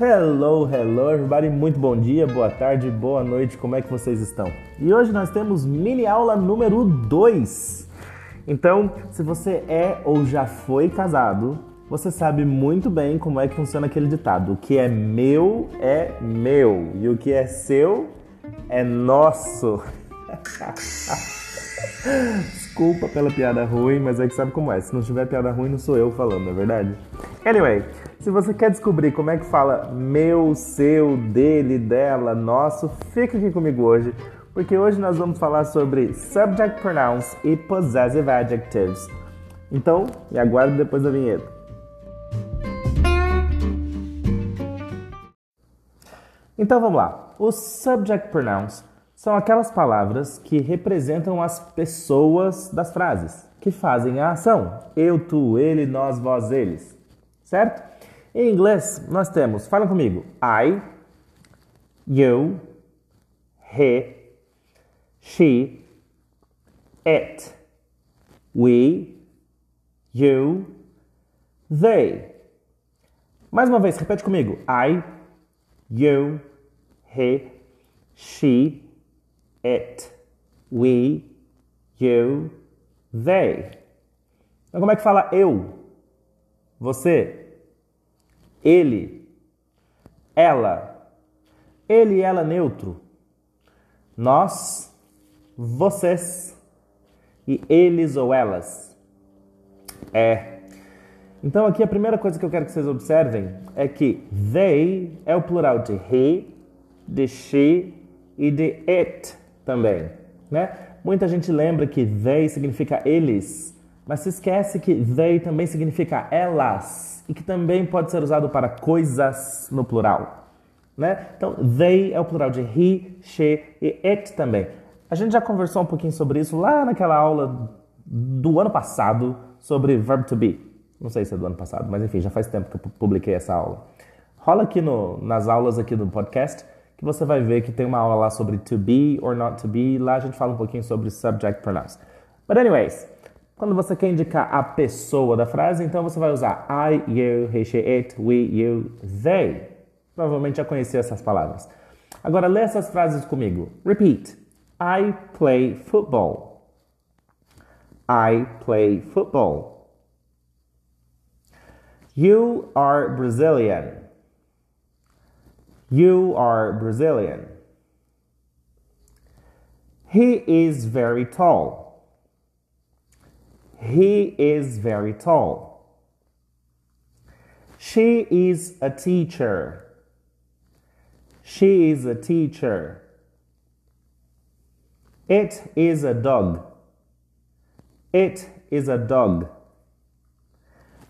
Hello, hello everybody, muito bom dia, boa tarde, boa noite, como é que vocês estão? E hoje nós temos mini aula número 2. Então, se você é ou já foi casado, você sabe muito bem como é que funciona aquele ditado: o que é meu é meu e o que é seu é nosso. Desculpa pela piada ruim, mas é que sabe como é. Se não tiver piada ruim, não sou eu falando, não é verdade? Anyway, se você quer descobrir como é que fala meu, seu, dele, dela, nosso, fica aqui comigo hoje, porque hoje nós vamos falar sobre subject pronouns e possessive adjectives. Então, me aguarde depois da vinheta. Então vamos lá. Os subject pronouns são aquelas palavras que representam as pessoas das frases, que fazem a ação. Eu, tu, ele, nós, vós, eles. Certo? Em inglês, nós temos, fala comigo, I, you, he, she, it, we, you, they. Mais uma vez, repete comigo. I, you, he, she, it, we, you, they. Então, como é que fala eu? Você? ele, ela, ele e ela neutro, nós, vocês e eles ou elas. É. Então aqui a primeira coisa que eu quero que vocês observem é que they é o plural de he, de she e de it também, né? Muita gente lembra que they significa eles, mas se esquece que they também significa elas e que também pode ser usado para coisas no plural. Né? Então, they é o plural de he, she e it também. A gente já conversou um pouquinho sobre isso lá naquela aula do ano passado sobre verb to be. Não sei se é do ano passado, mas enfim, já faz tempo que eu publiquei essa aula. Rola aqui no, nas aulas aqui do podcast que você vai ver que tem uma aula lá sobre to be or not to be. Lá a gente fala um pouquinho sobre subject pronouns. But anyways, quando você quer indicar a pessoa da frase, então você vai usar I, you, he, she, it, we, you, they. Provavelmente já conhecia essas palavras. Agora lê essas frases comigo. Repeat. I play football. I play football. You are Brazilian. You are Brazilian. He is very tall. He is very tall. She is a teacher. She is a teacher. It is a dog. It is a dog.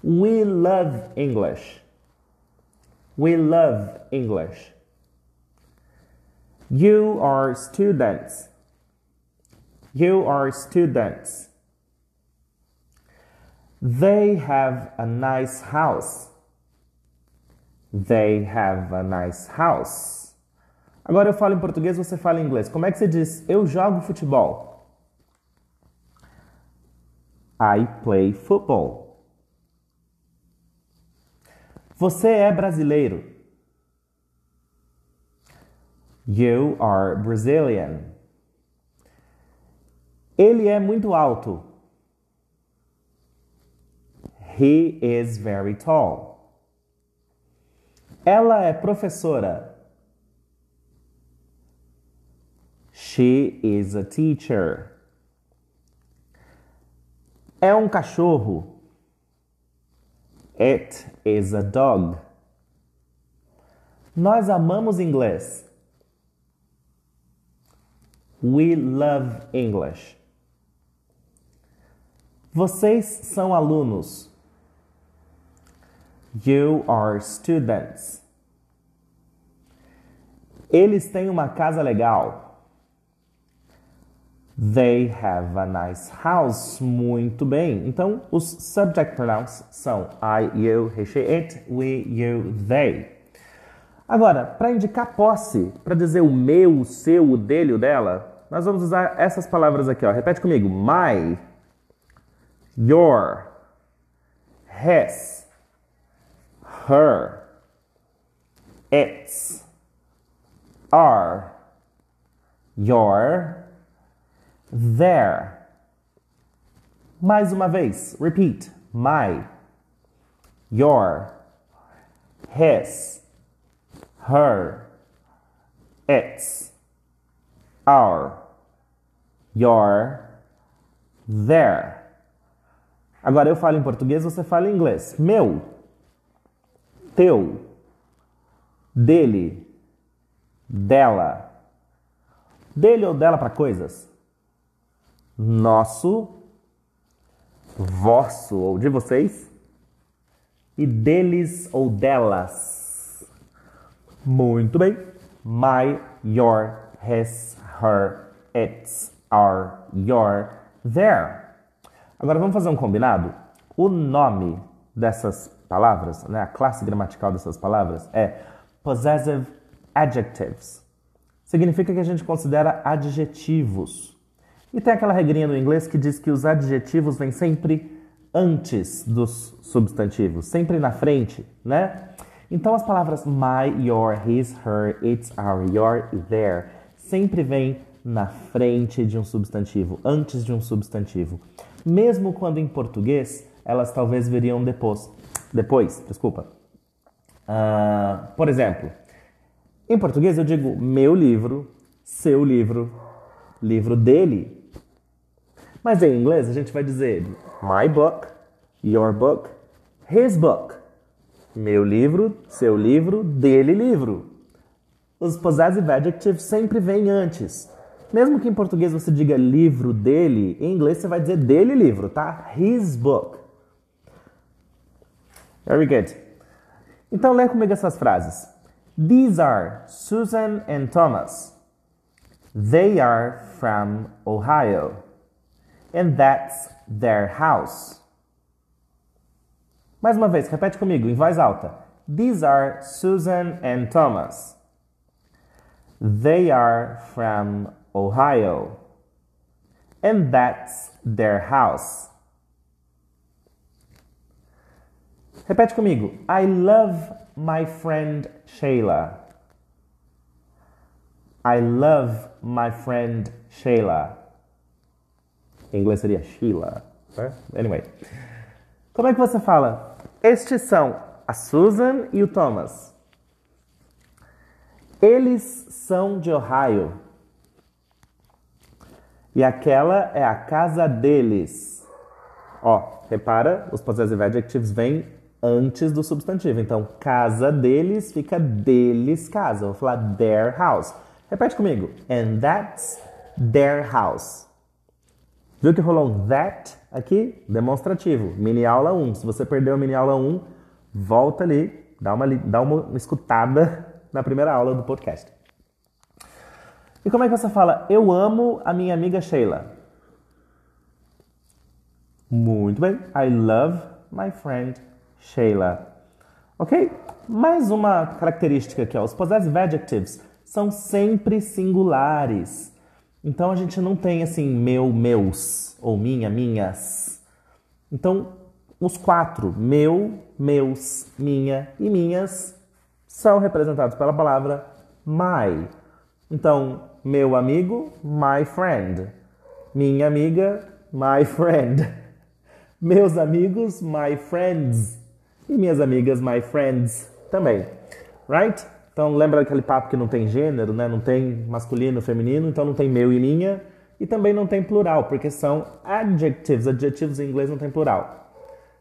We love English. We love English. You are students. You are students. They have a nice house. They have a nice house. Agora eu falo em português, você fala em inglês. Como é que você diz eu jogo futebol? I play football. Você é brasileiro. You are Brazilian. Ele é muito alto. He is very tall. Ela é professora. She is a teacher. É um cachorro. It is a dog. Nós amamos inglês. We love English. Vocês são alunos. You are students. Eles têm uma casa legal. They have a nice house. Muito bem. Então, os subject pronouns são I, you, he, she, it, we, you, they. Agora, para indicar posse, para dizer o meu, o seu, o dele, o dela, nós vamos usar essas palavras aqui. Ó. Repete comigo. My, your, his, her, its, our, your, their. Mais uma vez, repeat. My, your, his, her, its, our, your, their. Agora eu falo em português, você fala em inglês. Meu, teu, dele, dela. Dele ou dela para coisas. Nosso, vosso ou de vocês. E deles ou delas. Muito bem. My, your, his, her, its, our, your, their. Agora vamos fazer um combinado? O nome dessas palavras, né, a classe gramatical dessas palavras é possessive adjectives. Significa que a gente considera adjetivos. E tem aquela regrinha no inglês que diz que os adjetivos vêm sempre antes dos substantivos, sempre na frente, né? Então as palavras my, your, his, her, its, our, your their sempre vêm na frente de um substantivo, antes de um substantivo. Mesmo quando em português elas talvez viriam depois. Depois, desculpa. Uh, por exemplo, em português eu digo meu livro, seu livro, livro dele. Mas em inglês a gente vai dizer my book, your book, his book. Meu livro, seu livro, dele livro. Os possessive adjectives sempre vêm antes. Mesmo que em português você diga livro dele, em inglês você vai dizer dele livro, tá? His book. Very good. Então lê comigo essas frases. These are Susan and Thomas. They are from Ohio. And that's their house. Mais uma vez, repete comigo em voz alta. These are Susan and Thomas. They are from Ohio. And that's their house. Repete comigo. I love my friend Shayla. I love my friend Shayla. Em inglês seria Sheila. Anyway. Como é que você fala? Estes são a Susan e o Thomas. Eles são de Ohio. E aquela é a casa deles. Ó, repara, os possessive adjectives vêm antes do substantivo. Então, casa deles fica deles casa. Vou falar their house. Repete comigo. And that's their house. Viu que rolou um that aqui? Demonstrativo. Mini aula 1. Se você perdeu a mini aula 1, volta ali, dá uma, dá uma escutada na primeira aula do podcast. E como é que você fala? Eu amo a minha amiga Sheila. Muito bem. I love my friend Sheila. Ok? Mais uma característica aqui, ó. os possessive adjectives são sempre singulares. Então a gente não tem assim meu, meus ou minha, minhas. Então os quatro, meu, meus, minha e minhas, são representados pela palavra my. Então, meu amigo, my friend. Minha amiga, my friend. Meus amigos, my friends e minhas amigas, my friends também. Right? Então lembra aquele papo que não tem gênero, né? Não tem masculino, feminino, então não tem meu e minha e também não tem plural, porque são adjectives. Adjetivos em inglês não tem plural.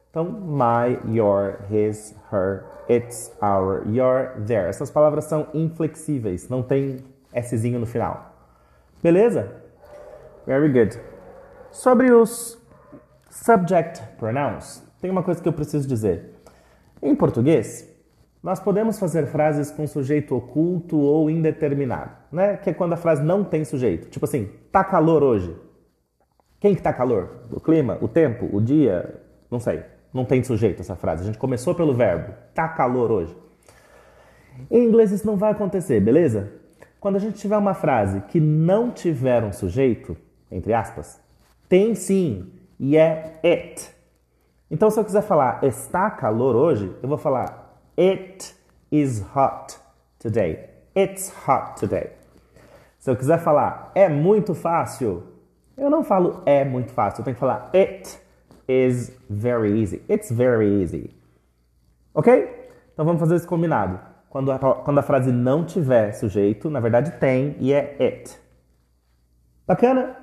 Então, my, your, his, her, its, our, your, their. Essas palavras são inflexíveis, não tem Szinho no final. Beleza? Very good. Sobre os subject pronouns, tem uma coisa que eu preciso dizer. Em português, nós podemos fazer frases com sujeito oculto ou indeterminado, né? Que é quando a frase não tem sujeito. Tipo assim, tá calor hoje. Quem que tá calor? O clima, o tempo, o dia? Não sei. Não tem sujeito essa frase. A gente começou pelo verbo. Tá calor hoje. Em inglês isso não vai acontecer, beleza? Quando a gente tiver uma frase que não tiver um sujeito, entre aspas, tem sim, e é it. Então, se eu quiser falar está calor hoje, eu vou falar It is hot today. It's hot today. Se eu quiser falar é muito fácil, eu não falo é muito fácil, eu tenho que falar it is very easy. It's very easy. Ok? Então vamos fazer esse combinado. Quando a, quando a frase não tiver sujeito, na verdade tem e é it. Bacana?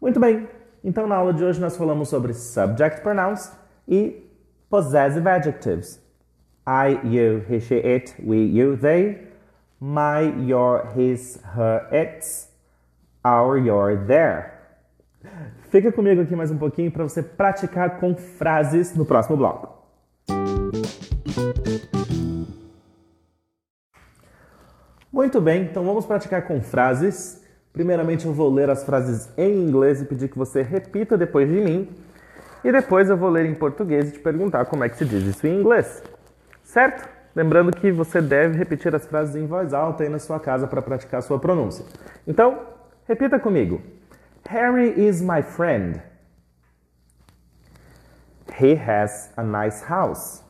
Muito bem. Então na aula de hoje nós falamos sobre subject pronouns e possessive adjectives. I, you, he, she, it, we, you, they. My, your, his, her, its. Our, your, their. Fica comigo aqui mais um pouquinho para você praticar com frases no próximo bloco. Muito bem, então vamos praticar com frases. Primeiramente eu vou ler as frases em inglês e pedir que você repita depois de mim. E depois eu vou ler em português e te perguntar como é que se diz isso em inglês. Certo? Lembrando que você deve repetir as frases em voz alta aí na sua casa para praticar sua pronúncia. Então, repita comigo. Harry is my friend. He has a nice house.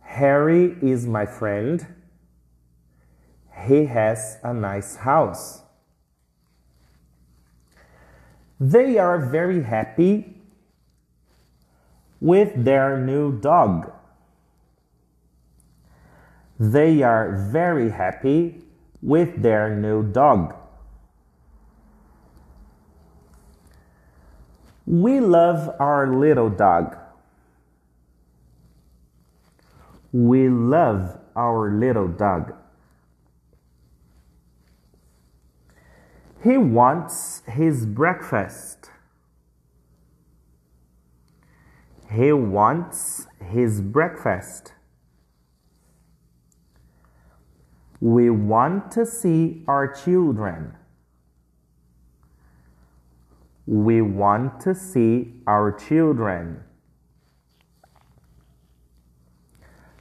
Harry is my friend. He has a nice house. They are very happy with their new dog. They are very happy with their new dog. We love our little dog. We love our little dog. He wants his breakfast. He wants his breakfast. We want to see our children. We want to see our children.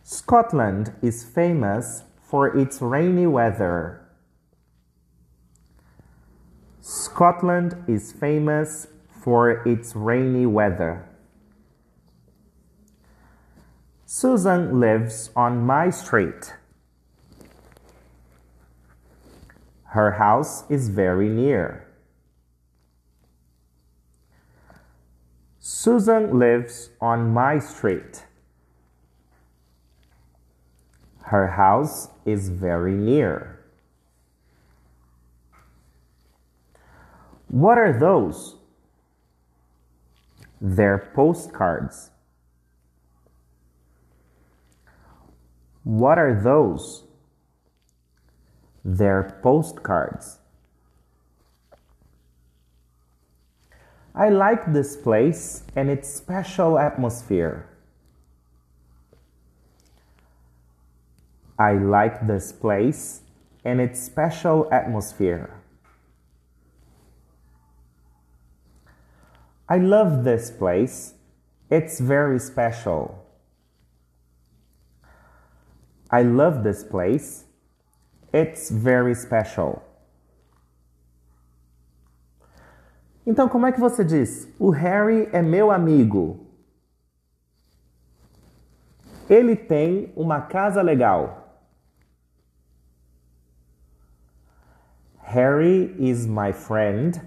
Scotland is famous for its rainy weather. Scotland is famous for its rainy weather. Susan lives on my street. Her house is very near. Susan lives on my street. Her house is very near. What are those? They're postcards. What are those? They're postcards. I like this place and its special atmosphere. I like this place and its special atmosphere. I love this place. It's very special. I love this place. It's very special. Então, como é que você diz? O Harry é meu amigo. Ele tem uma casa legal. Harry is my friend.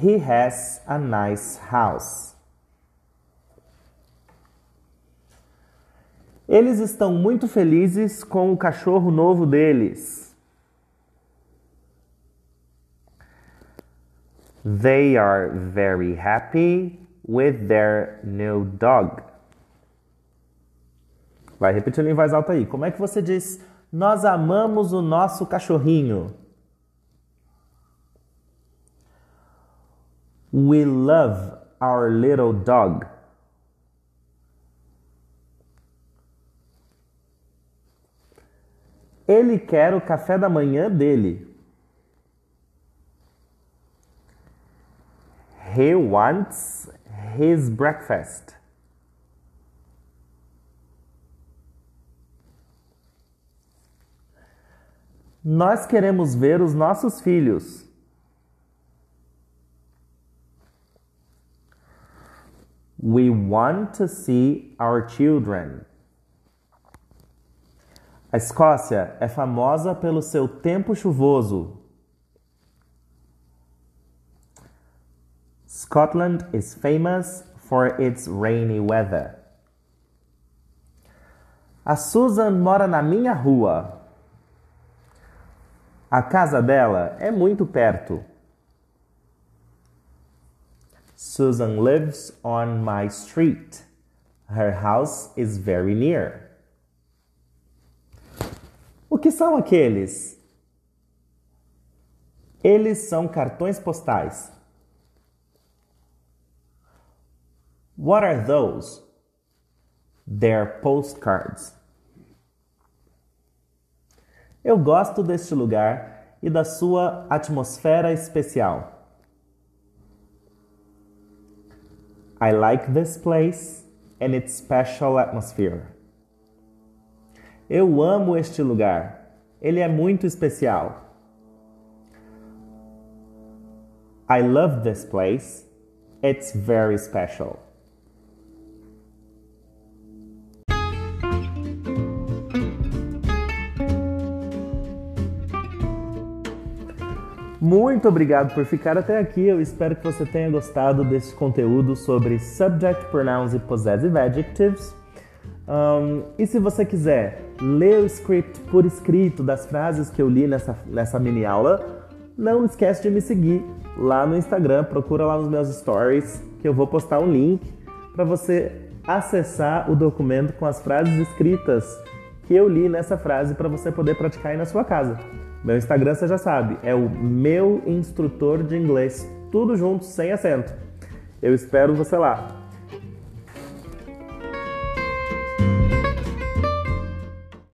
He has a nice house. Eles estão muito felizes com o cachorro novo deles. They are very happy with their new dog. Vai repetindo em voz alta aí. Como é que você diz? Nós amamos o nosso cachorrinho. We love our little dog. Ele quer o café da manhã dele. He wants his breakfast. Nós queremos ver os nossos filhos. We want to see our children. A Escócia é famosa pelo seu tempo chuvoso. Scotland is famous for its rainy weather. A Susan mora na minha rua. A casa dela é muito perto. Susan lives on my street. Her house is very near. O que são aqueles? Eles são cartões postais. What are those? They're postcards. Eu gosto deste lugar e da sua atmosfera especial. I like this place and its special atmosphere. Eu amo este lugar. Ele é muito especial. I love this place. It's very special. Muito obrigado por ficar até aqui. Eu espero que você tenha gostado desse conteúdo sobre subject pronouns e possessive adjectives. Um, e se você quiser ler o script por escrito das frases que eu li nessa, nessa mini aula, não esquece de me seguir lá no Instagram, procura lá nos meus stories que eu vou postar um link para você acessar o documento com as frases escritas que eu li nessa frase para você poder praticar aí na sua casa. Meu Instagram você já sabe, é o meu instrutor de inglês, tudo junto, sem acento. Eu espero você lá.